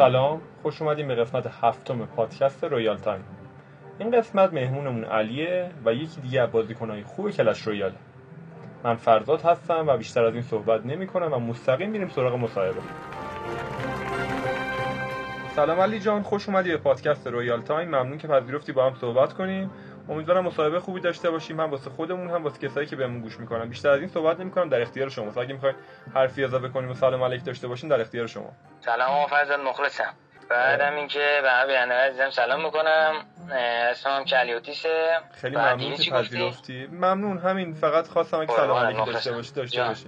سلام. خوش اومدیم به قسمت هفتم پادکست Royal Time. این قسمت مهمونمون علیه و یکی دیگه از بازیکنهای خوب Clash Royale. من فرزاد هستم و بیشتر از این صحبت نمی کنم و مستقیم میریم سراغ مصاحبه. سلام علی جان خوش اومدی به پادکست Royal Time. ممنون که پذیرفتی با هم صحبت کنیم. امیدوارم مصاحبه خوبی داشته باشیم هم واسه خودمون هم واسه کسایی که بهمون گوش می‌کنن. بیشتر از این صحبت نمی‌کنم در اختیار شما. اگه می‌خواید حرفی اضافه کنیم و سلام علیک داشته باشین در اختیار شما. سلام فرزاد مخلصم. بعدم اینکه به بیننده عزیزم سلام می‌کنم. اسمم علی اوتیسه. خیلی ممنون که پذیرفتی. ممنون همین. فقط خواستم اگه سلام علیک داشته باشی داشته باشی.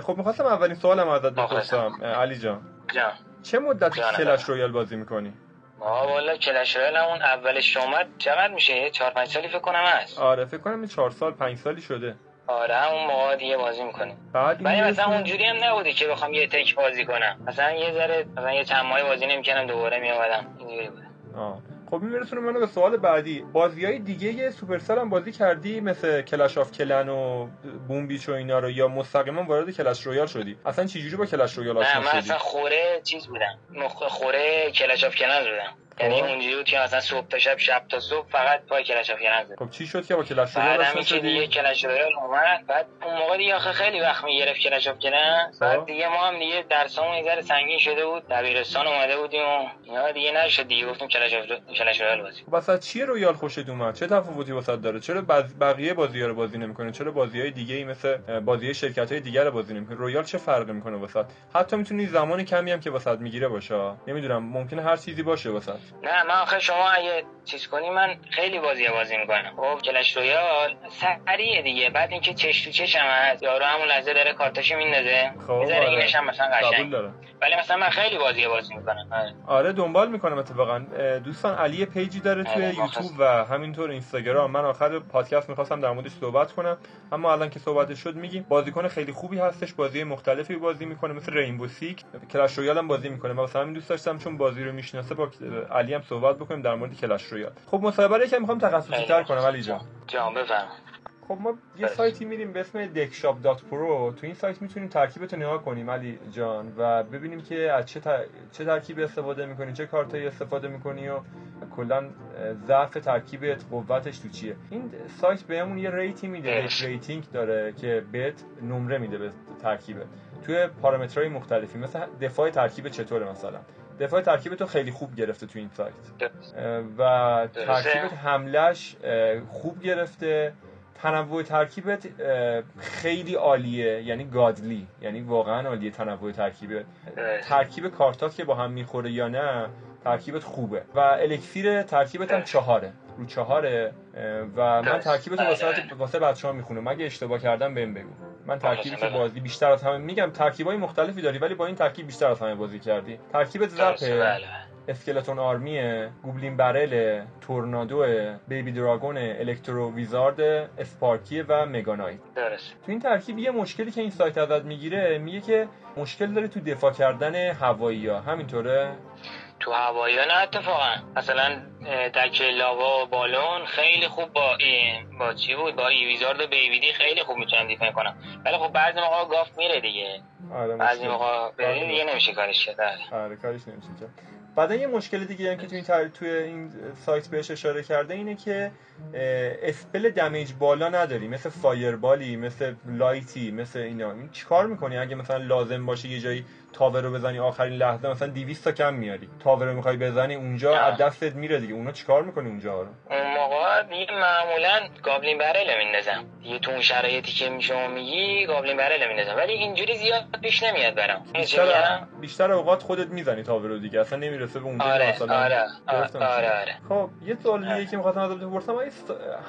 خب می‌خواستم اولین سوالم ازت بپرسم. علی جان. جان. چه مدتی Clash Royale بازی می‌کنی؟ آه والا Clash Royale همون اولش اومد چقدر میشه 4 5 سالی فکر کنم هست. آره فکر کنم 4 سال 5 سالی شده. آره همون موقع دیگه بازی می‌کنیم. بعد ولی مثلا اونجوری هم نبوده که بخوام یه تک بازی کنم. مثلا یه ذره مثلا یه چند ماهی بازی نمی‌کنم دوباره میومدم اینجوری بود. آه. خب این میرسونه منو به سوال بعدی بازی های دیگه یه Supercell هم بازی کردی مثل Clash of Clans و Boom Beach و اینا رو یا مستقیما وارد Clash Royale شدی؟ اصلا چه جوری با Clash Royale آشنا نه من شدی؟ اصلا خوره چیز بودم خوره Clash of Clans بودم یعنی اونجوری بود که مثلا صبح تا شب شب تا صبح فقط پای Clash of خب چی شد که با Clash بعد همین که دیگه Clash اومد بعد اون موقع دیگه آخه خیلی وقت می‌گرفت Clash of Clans بعد دیگه ما هم دیگه درسامون یه ذره سنگین شده بود دبیرستان اومده بودیم و دیگه نشد دیگه گفتیم Clash Clash Royale بازی خب اصلا چیه Royale خوشت اومد؟ چه تفاوتی واسط داره؟ چرا بقیه بازی‌ها رو بازی نمی‌کنی چرا بازی‌های دیگه ای مثل بازی شرکت‌های دیگر رو بازی نمی‌کنی Royale چه فرقی می‌کنه واسط؟ حتی می‌تونی زمان کمی هم که واسط می‌گیره باشه. نمی‌دونم ممکنه هر چیزی باشه واسط. نه من آخه شما اگه چیز کنی من خیلی بازی بازی می‌کنم. خب Clash Royale سریع دیگه. بعد اینکه چش تو چشم هست یارو همون لحظه داره کارتاشو میندازه. خب، می‌ذاره. اینش هم مثلا قشنگ. ولی مثلا من خیلی بازی بازی می‌کنم. آره. آره دنبال می‌کنم اتفاقا. دوستان علی page ی داره توی آره، یوتیوب و همینطور Instagram. من آخر پادکست می‌خواستم در موردش صحبت کنم. اما الان که صحبتش شد میگیم بازیکن خیلی خوبی هستش. بازی مختلفی بازی می‌کنه مثل Rainbow Six Clash Royale هم بازی می‌کنه. مثلا همین دوست داشتم چون بازی رو می‌شناسه با علی هم صحبت بکنیم در مورد Clash Royale خب مصاحبه رو یکم می‌خوام تخصصی تر کنم علی جان. جان بفهم خب ما یه سایتی میریم به اسم DeckShop.pro تو این سایت می‌تونیم ترکیبت رو نگاه کنیم علی جان و ببینیم که از چه, تر... چه ترکیبی استفاده می‌کنی چه کارتایی استفاده می‌کنی و کلا ضعف ترکیبت قوتش تو چیه. این سایت بهمون یه rate ی میده rating داره که بهت نمره میده به ترکیبت. توی پارامترهای مختلفی مثل دفاع ترکیب چطوره مثلا؟ دفاع ترکیب تو خیلی خوب گرفته تو این سایت اه، و ترکیبت حملش خوب گرفته. تنوع ترکیبت خیلی عالیه. یعنی گادلی. یعنی واقعا عالیه تنوع ترکیبت ترکیب کارتات که با هم می‌خوره یا نه ترکیبت خوبه. و الکسیر ترکیبت هم چهاره. رو چهاره و من. ترکیبت بله، واسه بله. واسه بچه ها می‌خونم. مگه اشتباه کردم بهم بگو. من ترکیبی که بله. بازی بیشتر از همه میگم ترکیبای مختلفی داری ولی با این ترکیب بیشتر از همه بازی کردی. ترکیبت درسته، زپه بله اسکلتون آرمیه گوبلین برل تورنادو بیبی دراگون الکترو ویزارد اسپارکیه و مگانایت. درست تو این ترکیب یه مشکلی که این سایت ازت می‌گیره میگه که مشکل داره تو دفاع کردن هوایی ها. همینطوره؟ تو هوایی نه اتفاقا مثلا دک لاوا و بالون خیلی خوب با ای- با چی بود با ایویزارد و بیویدی خیلی خوب می‌تونن دیفن کنم ولی خب بعضی موقع گاف میره دیگه آره بعضی. موقع. دیگه نمیشه کارش کرد آره. آره کارش نمیشه کرد بعدا یه مشکل دیگه هم که تو این تر... توی این سایت بهش اشاره کرده اینه که spell damage بالا نداری مثل fireball ی مثل lightning ی مثل اینا. این چیکار می‌کنی؟ اگه مثلا لازم باشه یه جایی tower رو بزنی آخرین لحظه مثلا 200 تا کم میاری. tower رو می‌خوای بزنی اونجا. از دستت میره دیگه. اونا چیکار می‌کنی اونجا رو؟ دیگه معمولا گابلین برل میندازم. دیگه تو اون شرایطی که شما میگی گابلین برل میندازم. ولی اینجوری زیاد پیش نمیاد برام. بیشتر؟ بیشتر اوقات خودت می‌زنی تاور رو دیگه. اصلا نمی‌رسه به اونجا آره مثلا. آره آره آره؟ آره. خب یه سوال دیگه که می‌خواستم ازت بپرسم.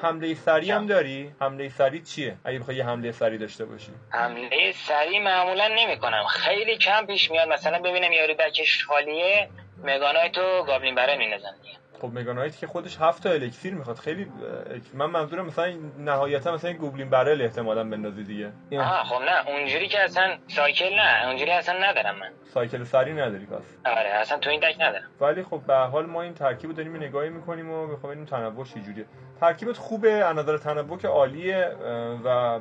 حمله سریع هم داری؟ حمله سریع چیه؟ اگه بخوای یه حمله سریع داشته باشی. حمله سریع معمولا نمی‌کنم. خیلی کم پیش میاد. مثلا ببینم یارو بکش خالیه مگانایت و گابلین برل میندازم دیگه. خب مگانایت که خودش هفت تا الکسیر می‌خواد. خیلی من منظورم مثلا نهایتا مثلا گوبلین برل احتمالاً بندازی دیگه. آها خب نه اونجوری که اصلا سایکل نه اونجوری اصلا ندارم من. سایکل سریع نداری پس آره اصلا تو این دک ندارم. ولی خب به هر حال ما این ترکیب رو داریم نگاهی می‌کنیم و می‌خوایم ببینیم تنوع چجوریه. ترکیبت خوبه از نظر تنوع که عالیه و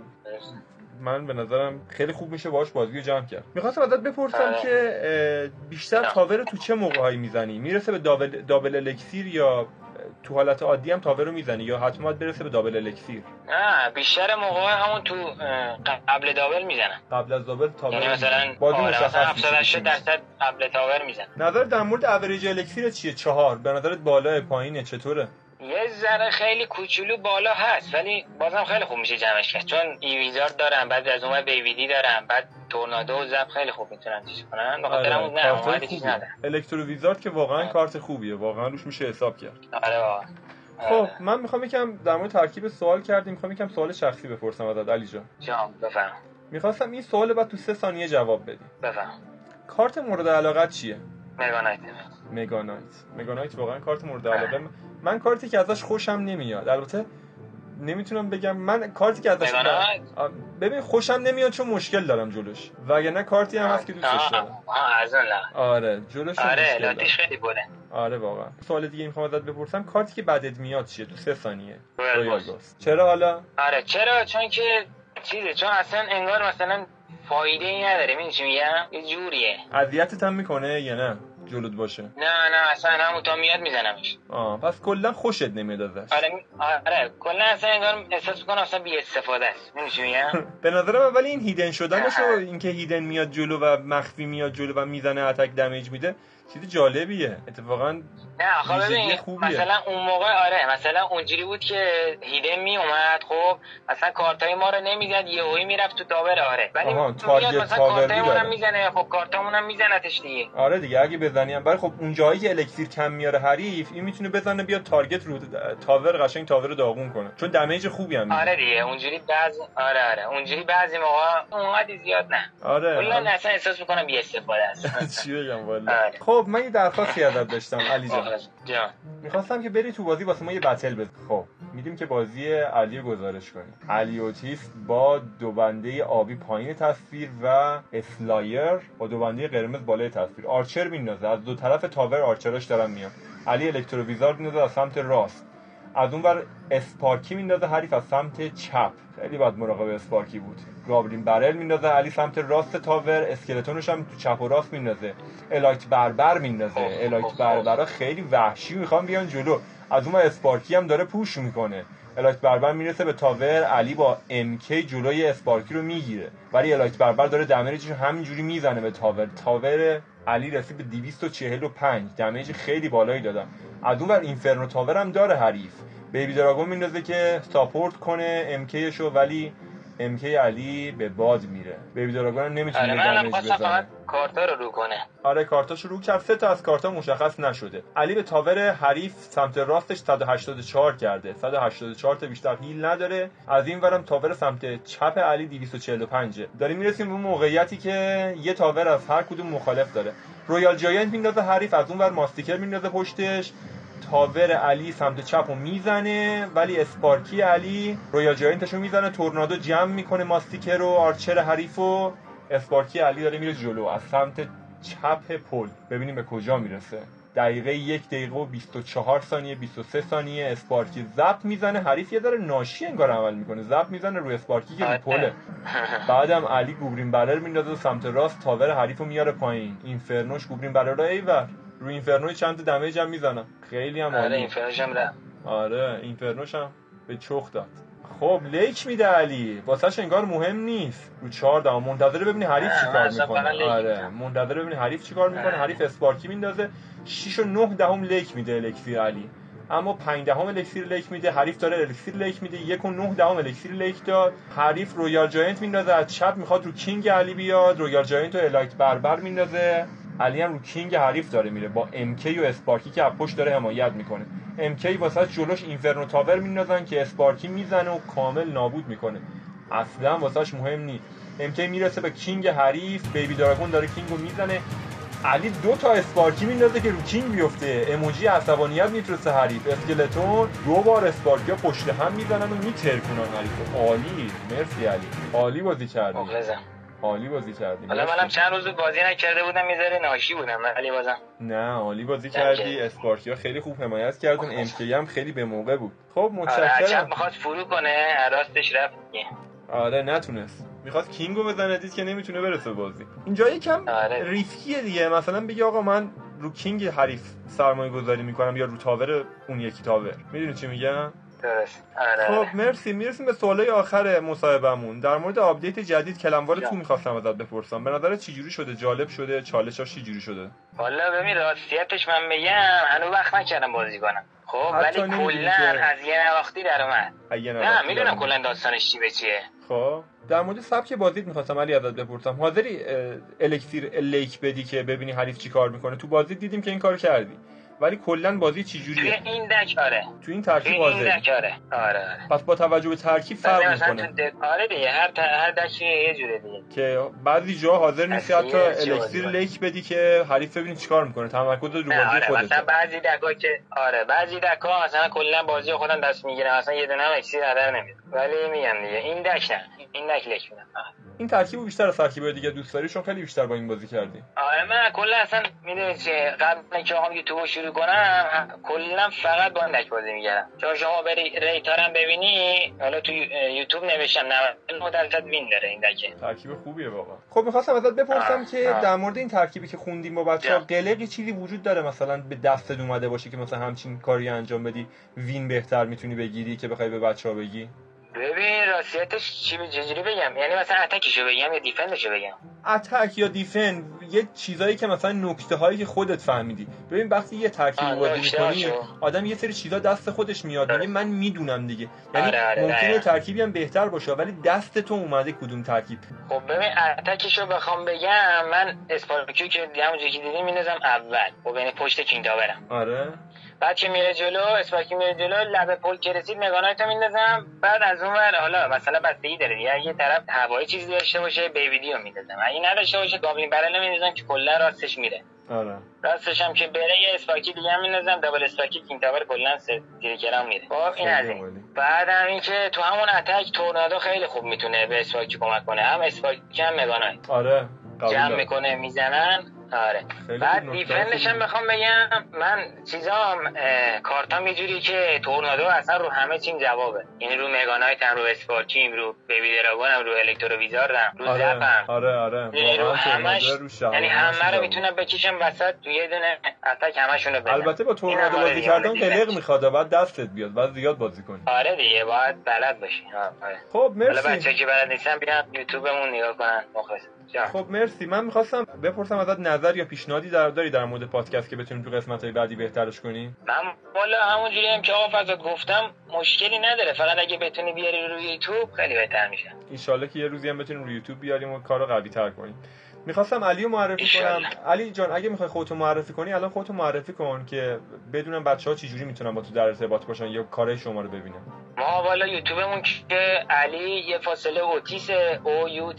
من به نظرم خیلی خوب میشه باهاش بازی رو جمع کرد. می‌خواستم ازت بپرسم که بیشتر تاور تو چه موقعهایی می‌زنی؟ می‌رسه به دابل, دابل الکسیر یا تو حالت عادی هم تاور رو می‌زنی یا حتما برسه به دابل الکسیر نه بیشتر موقع همون تو قبل دابل می‌زنم. قبل از دابل تاور یعنی مثلا بازی آره مشخص درصد قبل تاور می‌زنم. نظر در مورد اوریج الکسیر چیه؟ چهار. به نظرت بالا پایینه چطوره؟ ذره خیلی کوچولو بالا هست ولی بازم خیلی خوب میشه جمعش کرد. چون ایویزار دارم بعد از اون بیویدی دارم بعد تورنادو و زب خیلی خوب می‌تونن چیز کنن. بخاطر آره. اون نه چیز ندارم الکترو ویزارد که واقعا آره. کارت خوبیه. واقعا روش میشه حساب کرد. آره واقعا. خب آره. من می‌خوام یکم در مورد ترکیب سوال کردیم. می‌خوام یکم سوال شخصی بپرسم ازت علی جان. جان بفهم می‌خواستم این سوال بعد تو سه ثانیه جواب بدی. بفهم کارت مورد علاقت چیه؟ مگانایت. مگانایت. مگانایت واقعا کارت مورد علاقه. من کارتی که ازش خوشم نمیاد. البته نمی‌تونم بگم من کارتی که ازش ببین خوشم نمیاد چون مشکل دارم جلوش. وگرنه کارتی هم هست که دوستش دارم. آره جلوش آره لاتیش خیلی بوده آره واقعا. سوال دیگه می‌خوام ازت بپرسم. کارتی که بعدت میاد چیه؟ تو سه ثانیه. چرا حالا؟ آره چرا؟ چون که چیزه چون اصلا انگار مثلا فایده ای نداره. می‌دونی چی میگم؟ یه جوریه. اذیتت هم می‌کنه یا نه؟ جلوت باشه. نه نه اصلا همون تا میاد میزنمش. آه پس کلا خوشت نمیاد ازش. آره آره کلا اصلا انگار احساس می‌کنم اصلا بی استفاده است. میگم؟ به نظرم ولی این هیدن شدنش و اینکه هیدن میاد جلو و مخفی میاد جلو و می‌زنه اتک دمیج میده چیز جالبیه. اتفاقا نه آخه ببین مثلا اون موقع آره مثلا اونجوری بود که هیدن می اومد خب مثلا کارتای ما رو نمی‌زد یهویی می‌رفت تو تاور آره. ولی میاد مثلا کارتای ما رو می‌زنه خب کارتامون هم میزنتش دیگه. آره دیگه اگه بزنی هم. برای خب اون جایی که الکتریک کم میاره حریف این می‌تونه بزنه بیاد تارگت رو تاور قشنگ تاور رو داغون کنه. چون دمیج خوبی هم آره دیگه اونجوری بعضی آره آره. اونجوری بعضی موقع اونقدر زیاد نه. آره کلا اصلا احساس می‌کنم بی استفاده است. چی بگم والا. آره. خب من یه درخواستی ازت داشتم علی جان می‌خواستم که بری تو بازی واسه ما یه battle بزن. خب میریم که بازی علی گزارش کنیم. علی اوتیس با دو بنده آبی پایین تصویر و Slayer با دو بنده قرمز بالای تصویر. Archer میندازه. از دو طرف tower Archer اش دارن میان. علی Electro Wizard میندازه از سمت راست. از اون بر Sparky میندازه حریف از سمت چپ. خیلی باید مراقب Sparky بود. goblin barrel میندازه علی سمت راست tower. skeleton ش هم تو چپ و راست میندازه. elite بربر میندازه. elite بربرا خیلی وحشی می‌خوان بیان جلو. از اون sparky هم داره push می‌کنه. elite بربر می‌رسه به tower. علی با کی جلوی sparky رو می‌گیره. ولی elite بربر داره damage ش همینجوری می‌زنه به tower. tower علی رسید به 245 damage خیلی بالایی دادن از اون بر inferno tower هم داره حریف. baby dragon میندازه که support کنه MK شو ولی MK علی به باد میره. baby dragon نمی‌تونه آره من فقط کارتا رو رو کنه. آره کارتاشو رو کرد. سه تا از کارتا مشخص نشده. علی به tower حریف سمت راستش 184 کرده. 184 تا بیشتر heal نداره. از این ورم tower سمت چپ علی 245 داریم می‌رسیم به موقعیتی که یه tower از هر کدوم مخالف داره. royal giant میندازه حریف از اون ور musketeer میندازه پشتش. tower علی سمت چپ رو می‌زنه ولی sparky علی royal giant ش رو می‌زنه tornado جمع می‌کنه musketeer رو archer حریف و sparky علی داره میره جلو. از سمت چپ پل. ببینیم به کجا می‌رسه. دقیقه یک دقیقه و 24 ثانیه 23 ثانیه sparky zap می‌زنه. حریف یه داره ناشی انگار عمل می‌کنه. zap می‌زنه روی sparky که رو پله. بعدم علی goblin barrel میندازه سمت راست tower حریف رو میاره پایین. inferno ش goblin barrel رو ایور. روی inferno ی چند تا damage هم می‌زنم. خیلی هم آره inferno ش هم آره inferno ش هم به چخ داد. خب leak میده علی. واسهش انگار مهم نیست. رو چهار دهم. منتظره ببینی حریف چیکار می‌کنه. آره. منتظره ببینی حریف چیکار می‌کنه. حریف sparky میندازه. 6 و 9 دهم leak میده elixir علی. اما 5 دهم elixir leak میده. حریف داره elixir leak میده. 1 و 9 دهم elixir leak داد. حریف royal giant میندازه. از چپ می‌خواد رو king علی بیاد. royal giant و elite بربر میندازه. علی هم رو king حریف داره میره. با MK و sparky که از پشت داره حمایت می‌کنه. MK واسه جلوش inferno tower میندازن که sparky می‌زنه و کامل نابود می‌کنه. اصلا واسهش مهم نیست. MK می‌رسه به king حریف. baby dragon داره king رو می‌زنه. علی دو تا sparky میندازه که رو king بیفته. emoji عصبانیت میترسه حریف. skeleton دو بار sparky پشت هم می‌زنن و میترکونن. حریف عالی. مرسی علی. عالی بازی کردی. عالی بازی کردی حالا منم چند روز بازی نکرده بودم می‌ذاره ناشی بودم ولی بازم. نه عالی بازی کردی. اسپارکیا خیلی خوب حمایت کردن ام هم خیلی به موقع بود. خب متشکرم. آره می‌خواد فرو کنه راستش رفت آره نتونست. می‌خواست کینگو بزنه دید که نمی‌تونه برسه بازی. اینجا یکم آره. ریسکیه دیگه. مثلا بگی آقا من رو کینگ حریف سرمایه گذاری می‌کنم یا رو تاور اون یکی تاور. می‌دونی چی میگم؟ درست آره آره. خب مرسی. می‌رسیم به سوالای آخر مصاحبهمون. در مورد update جدید clan war two. می‌خواستم ازت بپرسم. به چی جوری شده؟ جالب شده؟ چالشاش چی جوری شده؟ والا ببین راستیتش من بگم هنوز وقت نکردم بازی کنم. خب ولی کلا از یه نواختی در اومد. نه می‌دونم کلا داستانش چی به چیه. خب در مورد سبک بازیت می‌خواستم علی ازت بپرسم. حاضری elixir leak بدی که ببینی حریف چی کار می‌کنه؟ تو بازی دیدیم که این کار کردی. ولی کلا بازی چی توی جوریه این deck آره. تو این توی ترکیب این واضحه deck آره. آره آره. پس با توجه به ترکیب فرق مثلا می‌کنه. تو deck آره دیگه هر ت... هر deck ی یه جوره دیگه. که بعضی جا حاضر نیستی حتی elixir leak بدی که حریف ببینی چیکار می‌کنه تمرکز رو بازی آره خودت. مثلا بعضی deck ا که آره بعضی deck ا مثلا کلا بازی رو خودم دست می‌گیرم مثلا یه دونه هم اکسیر هدر نمیده. ولی میگم دیگه این deck نه این deck leak میدم این ترکیب بیشتر از ترکیب دیگه دوست داری چون خیلی بیشتر با این بازی کردی. آره من کلا اصلا می‌دونی چه قبل اینکه بخوام یوتیوب رو شروع کنم کلا فقط با این دک بازی می‌کردم چون شما بری ریتارم ببینی حالا تو یوتیوب نوشتم 99 درصد وین داره این دکه. ترکیب خوبیه واقعا. خب می‌خواستم ازت بپرسم آه، که آه. در مورد این ترکیبی که خوندیم با جان. قلقی چیزی وجود داره مثلا به دستت اومده باشه که مثلا همچین کاری انجام بدی وین بهتر می‌تونی بگیری که بخوای به بچه ها بگی؟ ببین راستیتش چی چجوری بگم؟ یعنی مثلا اتکشو بگم یا دیفندشو بگم؟ attack یا defend یه چیزایی که مثلا نکته هایی که خودت فهمیدی. ببین وقتی یه ترکیب بازی نکته می‌کنی هاشو. آدم یه سری چیزا دست خودش میاد. میگه من می‌دونم دیگه. یعنی آره، آره، ممکنه. ترکیبی هم بهتر باشه ولی دست تو اومده کدوم ترکیب. خب ببین attack شو بخوام بگم من sparky و که همونجوری که دیدیم میندازم اول. خب یعنی پشت king tower م آره. بعد که میره جلو sparky میره جلو لب پل که رسید mega knight و میندازم. بعد از اون ور حالا مثلا بستگی داره دیگه. اگه طرف هوایی چیزی داشته باشه baby D و میندازم. اگه نداشته باشه goblin barrel میندازم که کلا راستش میره. آره. راستش هم که بره یه sparky دیگه هم میندازم. double sparky king tower کلا تیرکرام میره. خب این از این. بعد هم این که تو همون attack tornado خیلی خوب می‌تونه به sparky کمک کنه. هم sparky هم mega knight آره جمع. می‌کنه می‌زنن. آره. بعد defend ش هم. بخوام بگم من چیزام کارتام یه جوری که tornado اصلا رو همه چیم جوابه. یعنی رو mega knight هم رو sparky م رو baby dragon هم رو electro wizard م رو آره zap م آره آره. یعنی رو همش یعنی همه رو. می‌تونم بکشم وسط تو یه دونه اتک همشون رو بدم البته با تورنادو آره بازی کردن قلق. می‌خواد بعد دستت بیاد بعد زیاد بازی کنی. آره دیگه باید بلد باشی. آره. خب مرسی. بچه که بلد نیستن بیان یوتیوبمون نگاه کنن. مخلص جان. خب مرسی. من می‌خواستم بپرسم ازت نظر یا پیشنهادی در داری در مورد پادکست که بتونیم تو قسمت های بعدی بهترش کنیم؟ من والا همونجوری هم که آقا گفتم مشکلی نداره. فقط اگه بتونی بیاری روی یوتیوب خیلی بهتر میشه. ایشالله که یه روزی هم بتونیم روی یوتیوب بیاریم و کارو قوی تر کنیم. می‌خواستم علی رو معرفی کنم. ایشالله. علی جان اگه می‌خوای خودتو معرفی کنی الان خودتو معرفی کن که بدونم بچه ها چجوری می‌تونن با تو در ارتباط باشن یا کارهای شما رو ببینن. ما والا یوتیوبمون که علی یه فاصله Outis O U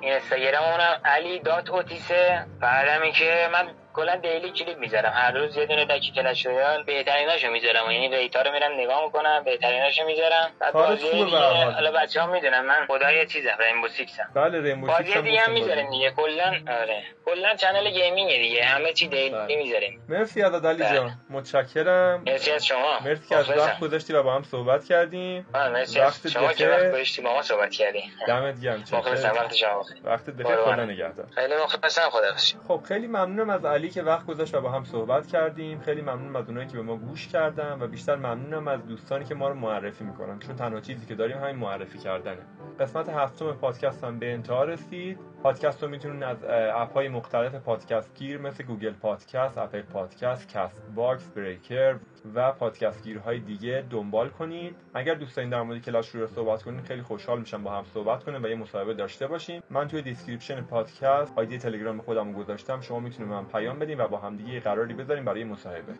تیس این اینستاگراممون هم علی dot Outis ه. بعدم که من کلا daily کلیپ می‌ذارم. هر روز یه دونه deck ی Clash Royale بهتریناشو می‌ذارم. یعنی ریتا رو میرم نگاه می‌کنم بهتریناشو می‌ذارم. بعد بازی دیگه. حالا بچه‌ها می‌دونن من خدای چیزم Rainbow Six م بله Rainbow بازی سیکس هم دیگه هم. می‌ذاریم دیگه. کلا آره. کلا channel gaming دیگه. همه چی بله. daily می‌ذاریم. مرسی ازت علی بله. جان. متشکرم. مرسی از شما. مرسی که از. وقت گذاشتی و با هم صحبت کردیم. مرسی وقتت از شما که. وقت گذاشتی با ما صحبت کردی. دمت گرم. مخلصم. چکر وقت شما وقتت بخیر. خدا. نگهدار. خیلی مخلصم. خدا. خب خیلی ممنونم از علی که وقت گذاشت و با هم صحبت کردیم. خیلی ممنونم از اونایی که به ما گوش کردن و بیشتر ممنونم از دوستانی که ما رو معرفی می‌کنن چون تنها چیزی که داریم همین معرفی کردنه. قسمت هفتم پادکست هم به انتها رسید. پادکست رو می‌تونید از app های مختلف پادکست گیر مثل Google Podcast، Apple Podcast، Castbox، Breaker و پادکست گیرهای دیگه دنبال کنید. اگر دوست دارین در مورد Clash Royale صحبت کنید خیلی خوشحال میشم با هم صحبت کنیم و یه مصاحبه داشته باشیم. من توی description پادکست ID تلگرام خودم گذاشتم. شما می‌تونید من پیام بدین و با هم دیگه یه قراری بذاریم برای مصاحبه.